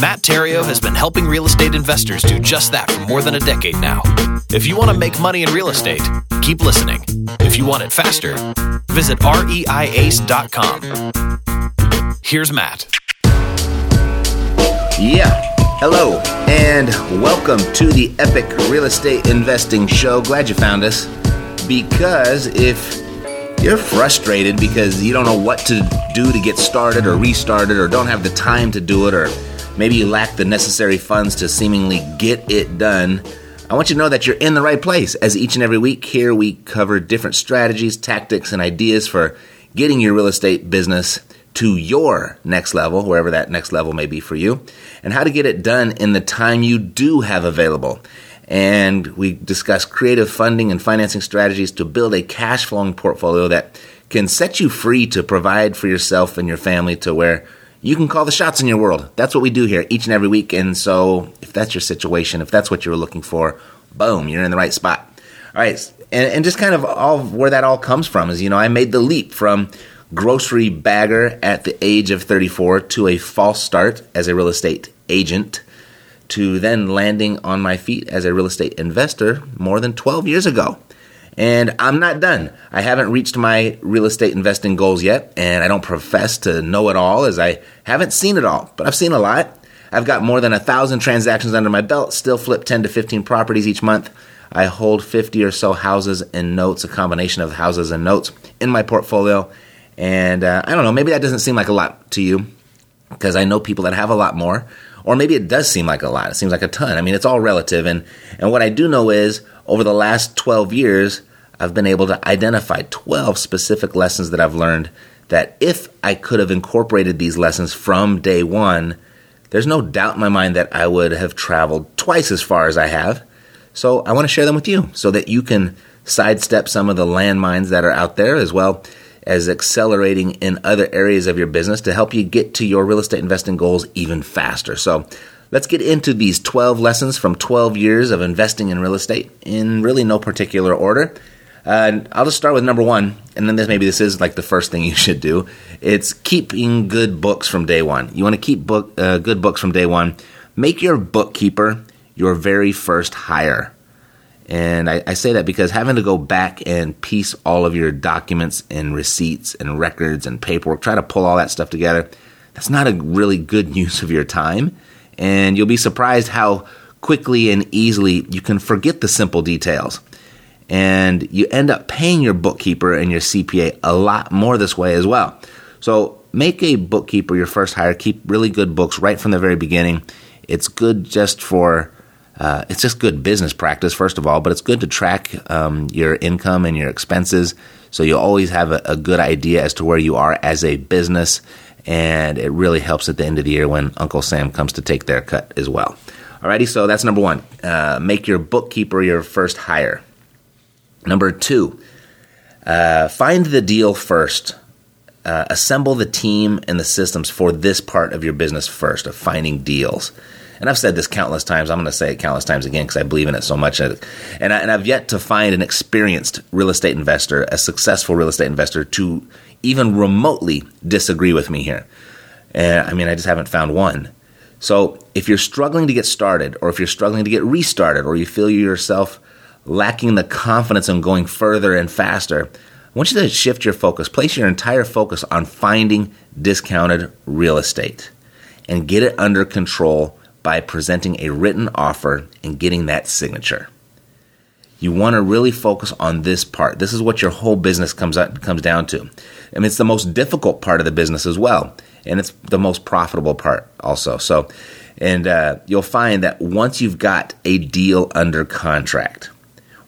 Matt Theriault has been helping real estate investors do just that for more than a decade now. If you want to make money in real estate, keep listening. If you want it faster, visit reiace.com. Here's Matt. Yeah. Hello, and welcome to the Epic Real Estate Investing Show. Glad you found us. Because if you're frustrated because you don't know what to do to get started or restarted, or don't have the time to do it, or maybe you lack the necessary funds to seemingly get it done, I want you to know that you're in the right place. As each and every week here, we cover different strategies, tactics, and ideas for getting your real estate business to your next level, wherever that next level may be for you, and how to get it done in the time you do have available. And we discuss creative funding and financing strategies to build a cash flowing portfolio that can set you free to provide for yourself and your family to where you can call the shots in your world. That's what we do here each and every week. And so, if that's your situation, if that's what you're looking for, boom, you're in the right spot. All right. And, and just kind of all where that all comes from is, you know, I made the leap from grocery bagger at the age of 34 to a false start as a real estate agent to then landing on my feet as a real estate investor more than 12 years ago. And I'm not done. I haven't reached my real estate investing goals yet, and I don't profess to know it all as I haven't seen it all, but I've seen a lot. I've got more than a thousand transactions under my belt, still flip 10 to 15 properties each month. I hold 50 or so houses and notes, a combination of houses and notes in my portfolio. And uh, I don't know, maybe that doesn't seem like a lot to you because I know people that have a lot more. Or maybe it does seem like a lot. It seems like a ton. I mean, it's all relative. And, and what I do know is over the last 12 years, I've been able to identify 12 specific lessons that I've learned that if I could have incorporated these lessons from day one, there's no doubt in my mind that I would have traveled twice as far as I have. So I want to share them with you so that you can sidestep some of the landmines that are out there as well as accelerating in other areas of your business to help you get to your real estate investing goals even faster. So let's get into these 12 lessons from 12 years of investing in real estate in really no particular order. I'll just start with number one, and then this maybe this is like the first thing you should do. It's keeping good books from day one. You want to keep book uh, good books from day one. Make your bookkeeper your very first hire. And I, I, say that because having to go back and piece all of your documents and receipts and records and paperwork, try to pull all that stuff together, that's not a really good use of your time. And you'll be surprised how quickly and easily you can forget the simple details. And you end up paying your bookkeeper and your CPA a lot more this way as well. So make a bookkeeper your first hire. Keep really good books right from the very beginning. It's good just for uh, it's just good business practice, first of all, but it's good to track um, your income and your expenses so you always have a, a, good idea as to where you are as a business. And it really helps at the end of the year when Uncle Sam comes to take their cut as well. Alrighty, so that's number one. Uh, make your bookkeeper your first hire. Number two, uh, find the deal first. Uh, assemble the team and the systems for this part of your business first, of finding deals. And I've said this countless times. I'm going to say it countless times again because I believe in it so much. And, I, and I've yet to find an experienced real estate investor, a successful real estate investor, to even remotely disagree with me here. And I mean, I just haven't found one. So if you're struggling to get started, or if you're struggling to get restarted, or you feel yourself lacking the confidence in going further and faster, I want you to shift your focus. Place your entire focus on finding discounted real estate and get it under control by presenting a written offer and getting that signature. You want to really focus on this part. This is what your whole business comes out, comes down to. I mean, it's the most difficult part of the business as well, and it's the most profitable part also. So, and uh, you'll find that once you've got a deal under contract,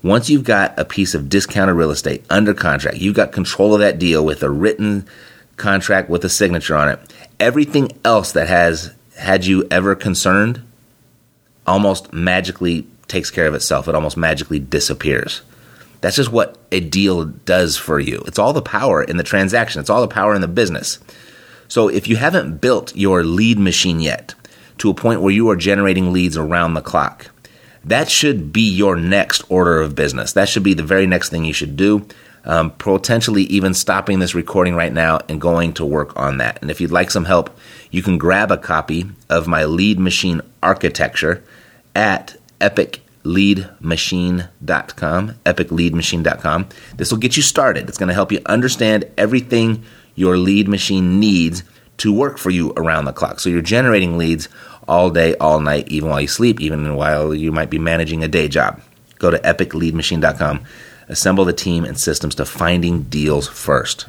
once you've got a piece of discounted real estate under contract, you've got control of that deal with a written contract with a signature on it. Everything else that has had you ever concerned almost magically takes care of itself. It almost magically disappears. That's just what a deal does for you. It's all the power in the transaction, it's all the power in the business. So if you haven't built your lead machine yet to a point where you are generating leads around the clock, that should be your next order of business. That should be the very next thing you should do. Um, potentially even stopping this recording right now and going to work on that. And if you'd like some help, you can grab a copy of my lead machine architecture at epicleadmachine.com, epicleadmachine.com. This will get you started. It's going to help you understand everything your lead machine needs to work for you around the clock. So you're generating leads all day, all night, even while you sleep, even while you might be managing a day job. Go to epicleadmachine.com, assemble the team and systems to finding deals first.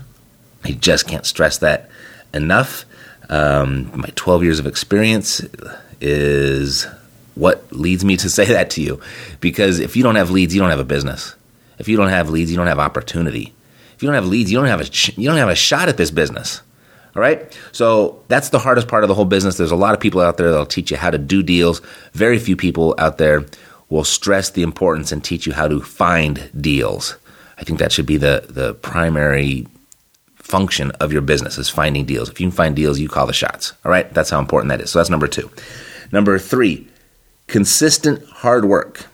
I just can't stress that enough. Um, my 12 years of experience is what leads me to say that to you. Because if you don't have leads, you don't have a business. If you don't have leads, you don't have opportunity. If you don't have leads, you don't have a you don't have a shot at this business. All right. So that's the hardest part of the whole business. There's a lot of people out there that'll teach you how to do deals. Very few people out there will stress the importance and teach you how to find deals. I think that should be the the primary function of your business is finding deals. If you can find deals, you call the shots. All right. That's how important that is. So that's number two. Number three, consistent hard work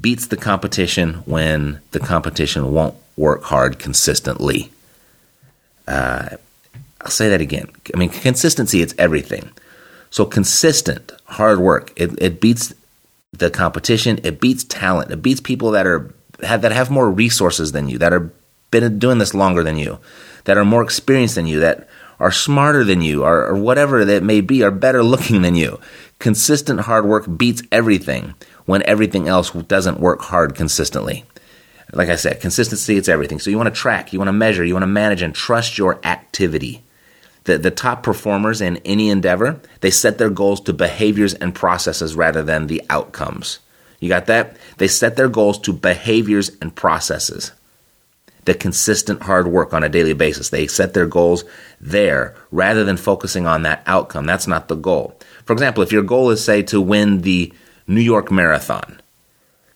beats the competition when the competition won't work hard consistently. Uh, I'll say that again. I mean, consistency, it's everything. So, consistent hard work, it, it beats the competition, it beats talent, it beats people that are have, that have more resources than you, that are been doing this longer than you, that are more experienced than you, that are smarter than you, or, or whatever that may be, are better looking than you. Consistent hard work beats everything when everything else doesn't work hard consistently. Like I said, consistency, it's everything. So you want to track, you want to measure, you want to manage, and trust your activity. The, the top performers in any endeavor, they set their goals to behaviors and processes rather than the outcomes. You got that? They set their goals to behaviors and processes. The consistent hard work on a daily basis. They set their goals there rather than focusing on that outcome. That's not the goal. For example, if your goal is, say, to win the New York Marathon,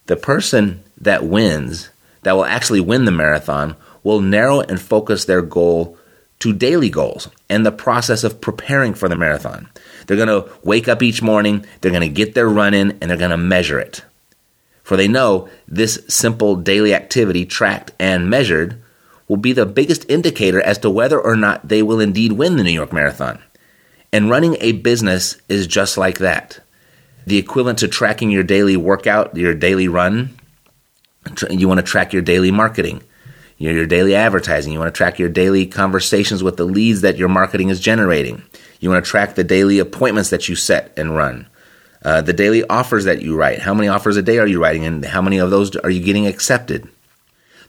the person that wins that will actually win the marathon will narrow and focus their goal to daily goals and the process of preparing for the marathon. They're going to wake up each morning, they're going to get their run in, and they're going to measure it. For they know this simple daily activity, tracked and measured, will be the biggest indicator as to whether or not they will indeed win the New York Marathon. And running a business is just like that. The equivalent to tracking your daily workout, your daily run, you want to track your daily marketing, your, your daily advertising. You want to track your daily conversations with the leads that your marketing is generating. You want to track the daily appointments that you set and run. Uh, the daily offers that you write. How many offers a day are you writing, and how many of those are you getting accepted?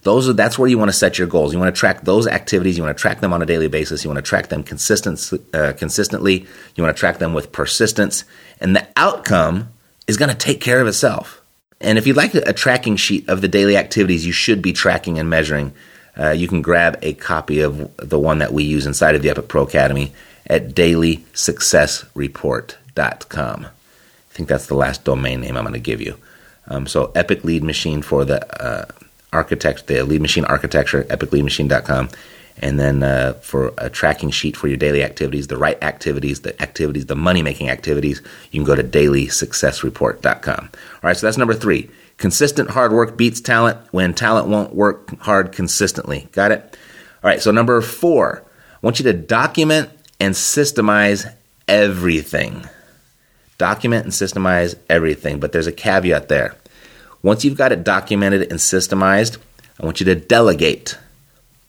Those are, that's where you want to set your goals. You want to track those activities. You want to track them on a daily basis. You want to track them consistent, uh, consistently. You want to track them with persistence, and the outcome is going to take care of itself. And if you'd like a tracking sheet of the daily activities you should be tracking and measuring, uh, you can grab a copy of the one that we use inside of the Epic Pro Academy at dailysuccessreport.com. I think that's the last domain name I'm going to give you. Um, so Epic Lead Machine for the uh, architect, the lead machine architecture, epicleadmachine.com. And then uh, for a tracking sheet for your daily activities, the right activities, the activities, the money making activities, you can go to dailysuccessreport.com. All right, so that's number three. Consistent hard work beats talent when talent won't work hard consistently. Got it? All right, so number four, I want you to document and systemize everything. Document and systemize everything, but there's a caveat there. Once you've got it documented and systemized, I want you to delegate.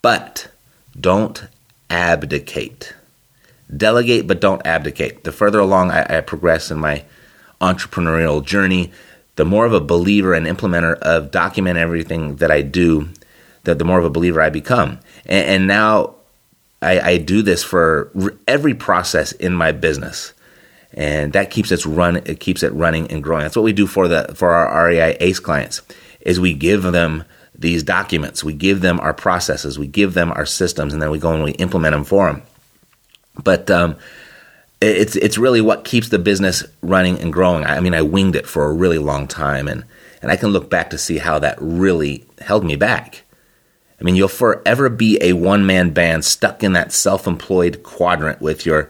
But don't abdicate. Delegate, but don't abdicate. The further along I, I progress in my entrepreneurial journey, the more of a believer and implementer of document everything that I do, the, the more of a believer I become. And, and now I, I, do this for every process in my business, and that keeps it run. It keeps it running and growing. That's what we do for the for our REI Ace clients. Is we give them these documents. We give them our processes, we give them our systems, and then we go and we implement them for them. But um, it's it's really what keeps the business running and growing. I mean, I winged it for a really long time, and and I can look back to see how that really held me back. I mean, you'll forever be a one man band stuck in that self employed quadrant with your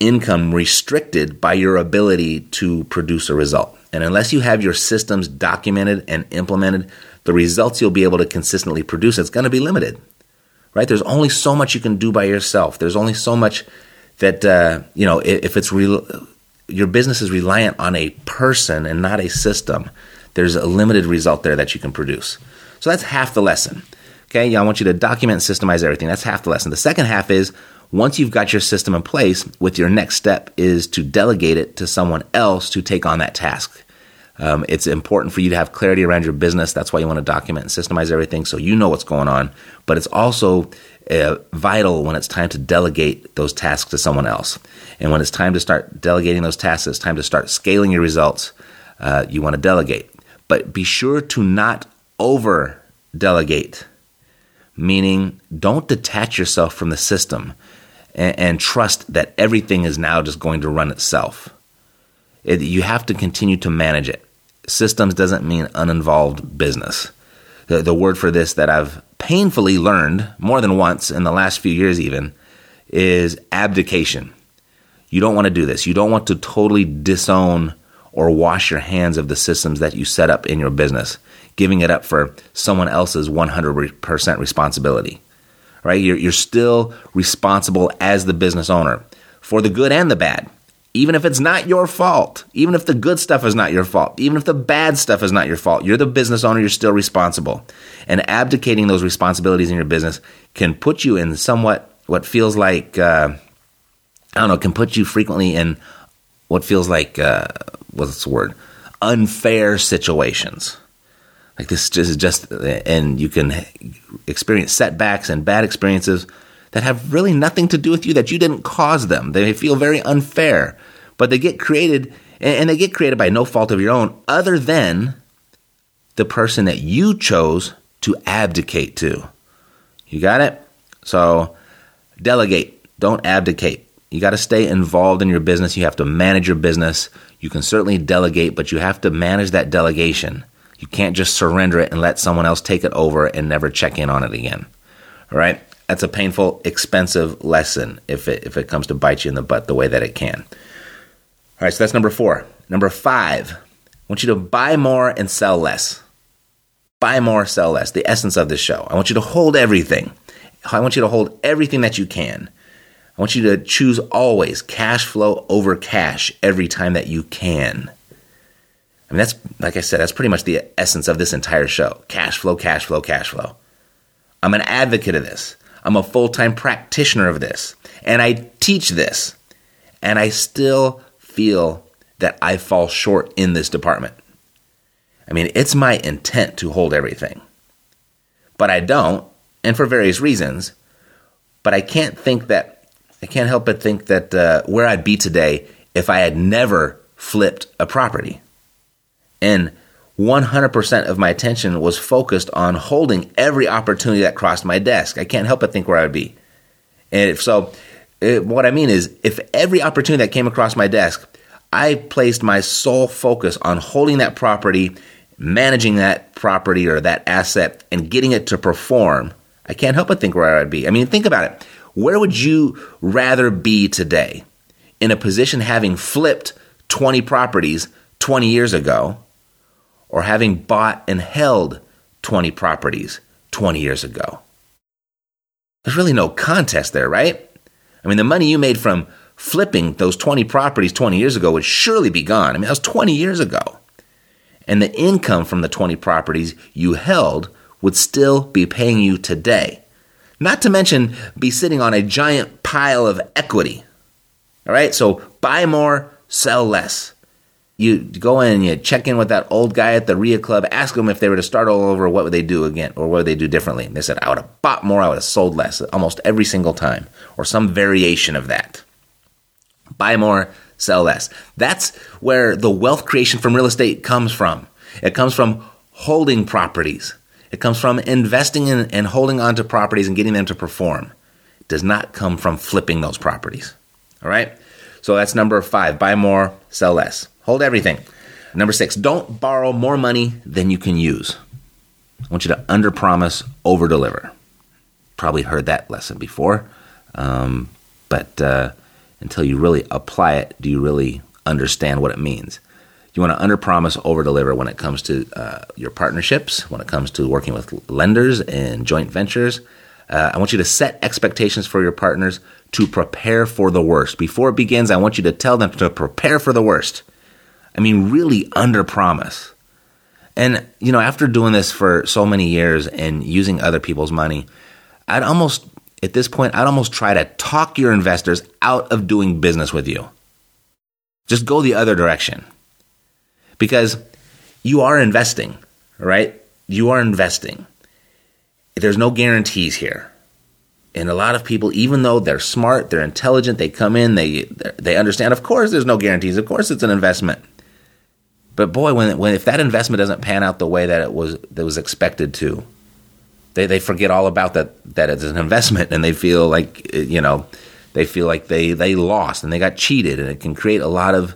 income restricted by your ability to produce a result. And unless you have your systems documented and implemented, the results you'll be able to consistently produce, it's going to be limited. Right? There's only so much you can do by yourself. There's only so much that uh, you know if it's real your business is reliant on a person and not a system there's a limited result there that you can produce so that's half the lesson okay yeah, i want you to document and systemize everything that's half the lesson the second half is once you've got your system in place with your next step is to delegate it to someone else to take on that task um, it's important for you to have clarity around your business that's why you want to document and systemize everything so you know what's going on but it's also uh, vital when it's time to delegate those tasks to someone else. And when it's time to start delegating those tasks, it's time to start scaling your results. Uh, you want to delegate, but be sure to not over delegate, meaning don't detach yourself from the system and, and, trust that everything is now just going to run itself. It, you have to continue to manage it. Systems doesn't mean uninvolved business. The, the word for this that I've painfully learned more than once in the last few years, even, is abdication. You don't want to do this. You don't want to totally disown or wash your hands of the systems that you set up in your business, giving it up for someone else's 100% responsibility. Right? You're, you're still responsible as the business owner for the good and the bad even if it's not your fault, even if the good stuff is not your fault, even if the bad stuff is not your fault, you're the business owner, you're still responsible. And abdicating those responsibilities in your business can put you in somewhat what feels like, uh, I don't know, can put you frequently in what feels like, uh, what's the word? Unfair situations. Like this is just, and you can experience setbacks and bad experiences that have really nothing to do with you, that you didn't cause them. They feel very unfair, but they get created, and they get created by no fault of your own, other than the person that you chose to abdicate to. You got it? So delegate, don't abdicate. You got to stay involved in your business. You have to manage your business. You can certainly delegate, but you have to manage that delegation. You can't just surrender it and let someone else take it over and never check in on it again. All right? that's a painful, expensive lesson if it if it comes to bite you in the butt the way that it can. Right, so that's number four. Number five, I want you to buy more and sell less. Buy more, sell less. The essence of this show. I want you to hold everything. I want you to hold everything that you can. I want you to choose always cash flow over cash every time that you can. I mean, that's, like I said, that's pretty much the essence of this entire show cash flow, cash flow, cash flow. I'm an advocate of this. I'm a full time practitioner of this, and I teach this, and I still feel that I fall short in this department. I mean, it's my intent to hold everything, but I don't, and for various reasons. But I can't think that, I can't help but think that uh, where I'd be today if I had never flipped a property. And 100% of my attention was focused on holding every opportunity that crossed my desk. I can't help but think where I would be. And if so, it, what I mean is, if every opportunity that came across my desk, I placed my sole focus on holding that property, managing that property or that asset, and getting it to perform, I can't help but think where I'd be. I mean, think about it. Where would you rather be today? In a position having flipped 20 properties 20 years ago? or having bought and held 20 properties 20 years ago. There's really no contest there, right? I mean, the money you made from flipping those 20 properties 20 years ago would surely be gone. I mean, that was 20 years ago. And the income from the 20 properties you held would still be paying you today. Not to mention be sitting on a giant pile of equity. All right, so buy more, sell less you go in and you check in with that old guy at the RIA club, ask them if they were to start all over, what would they do again, or what would they do differently? And they said, I would have bought more, I would have sold less, almost every single time, or some variation of that. Buy more, sell less. That's where the wealth creation from real estate comes from. It comes from holding properties. It comes from investing in and holding onto properties and getting them to perform. It does not come from flipping those properties. All right? So that's number five buy more, sell less. Hold everything. Number six, don't borrow more money than you can use. I want you to under promise, over deliver. Probably heard that lesson before, um, but uh, until you really apply it, do you really understand what it means? You want to under promise, over deliver when it comes to uh, your partnerships, when it comes to working with lenders and joint ventures. Uh, I want you to set expectations for your partners to prepare for the worst. Before it begins, I want you to tell them to prepare for the worst. I mean, really under promise. And, you know, after doing this for so many years and using other people's money, I'd almost, at this point, I'd almost try to talk your investors out of doing business with you. Just go the other direction. Because you are investing, right? You are investing. There's no guarantees here. And a lot of people, even though they're smart, they're intelligent, they come in, they they understand. Of course, there's no guarantees. Of course, it's an investment. But boy, when, when if that investment doesn't pan out the way that it was that was expected to, they they forget all about that that it's an investment and they feel like you know they feel like they they lost and they got cheated and it can create a lot of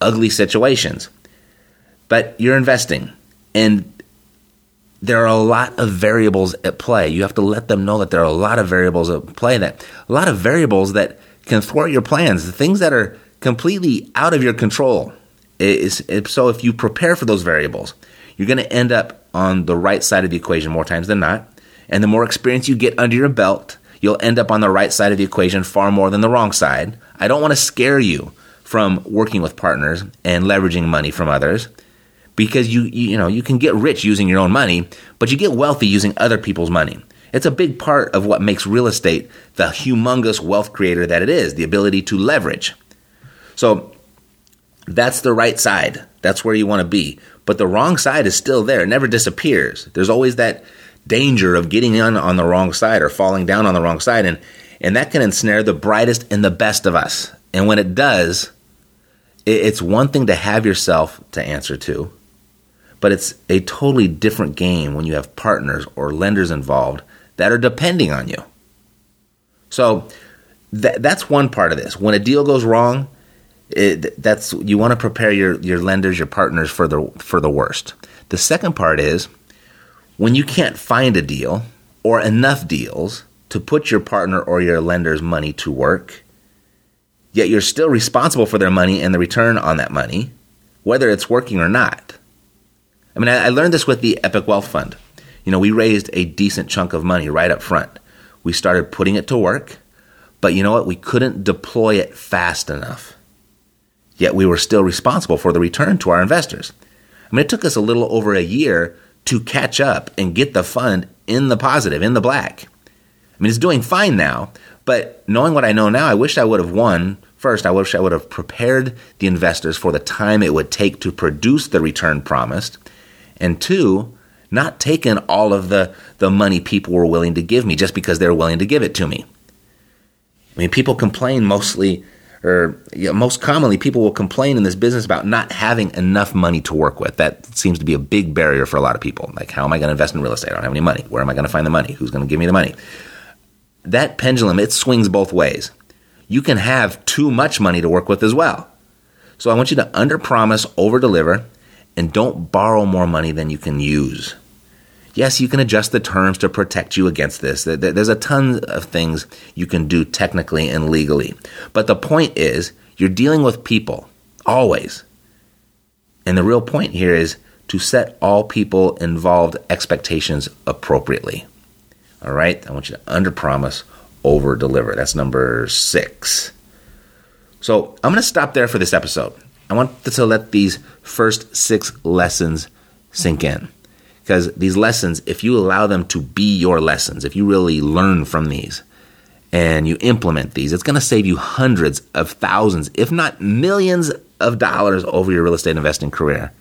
ugly situations. But you're investing and there are a lot of variables at play. You have to let them know that there are a lot of variables at play that a lot of variables that can thwart your plans, the things that are completely out of your control. Is, so if you prepare for those variables, you're going to end up on the right side of the equation more times than not. And the more experience you get under your belt, you'll end up on the right side of the equation far more than the wrong side. I don't want to scare you from working with partners and leveraging money from others because you, you know you can get rich using your own money, but you get wealthy using other people's money. It's a big part of what makes real estate the humongous wealth creator that it is, the ability to leverage. So that's the right side. That's where you want to be. But the wrong side is still there. It never disappears. There's always that danger of getting on on the wrong side or falling down on the wrong side and and that can ensnare the brightest and the best of us. And when it does, it's one thing to have yourself to answer to, but it's a totally different game when you have partners or lenders involved that are depending on you. So that, that's one part of this. When a deal goes wrong, it, that's you want to prepare your your lenders, your partners for the for the worst. The second part is when you can't find a deal or enough deals to put your partner or your lender's money to work, yet you're still responsible for their money and the return on that money, whether it's working or not. I mean, I, I learned this with the Epic Wealth Fund. You know, we raised a decent chunk of money right up front. We started putting it to work, but you know what? We couldn't deploy it fast enough yet we were still responsible for the return to our investors. I mean, it took us a little over a year to catch up and get the fund in the positive, in the black. I mean, it's doing fine now, but knowing what I know now, I wish I would have won. First, I wish I would have prepared the investors for the time it would take to produce the return promised. And two, not taking all of the, the money people were willing to give me just because they're willing to give it to me. I mean, people complain mostly or you know, most commonly people will complain in this business about not having enough money to work with. That seems to be a big barrier for a lot of people. Like, how am I going to invest in real estate? I don't have any money. Where am I going to find the money? Who's going to give me the money? That pendulum, it swings both ways. You can have too much money to work with as well. So I want you to under promise, over deliver, and don't borrow more money than you can use. Yes, you can adjust the terms to protect you against this. There's a ton of things you can do technically and legally. But the point is, you're dealing with people, always. And the real point here is to set all people involved expectations appropriately. All right? I want you to under promise, over deliver. That's number six. So I'm going to stop there for this episode. I want to let these first six lessons sink in. Because these lessons, if you allow them to be your lessons, if you really learn from these and you implement these, it's going to save you hundreds of thousands, if not millions of dollars over your real estate investing career.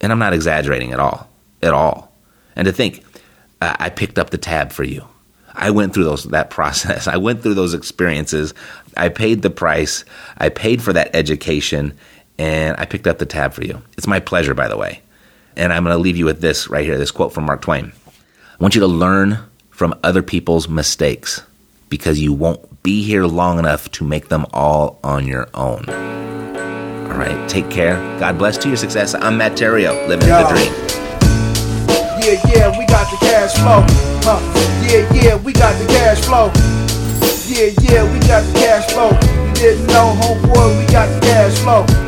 And I'm not exaggerating at all, at all. And to think, uh, I picked up the tab for you. I went through those that process. I went through those experiences. I paid the price. I paid for that education, and I picked up the tab for you. It's my pleasure, by the way. And I'm going to leave you with this right here this quote from Mark Twain. I want you to learn from other people's mistakes, because you won't be here long enough to make them all on your own. All right, take care. God bless to your success. I'm Matt Theriault, living Yo. the dream. Yeah, yeah, we got the cash flow. Huh. Yeah, yeah, we got the cash flow. Yeah, yeah, we got the cash flow. You didn't know, homeboy, we got the cash flow.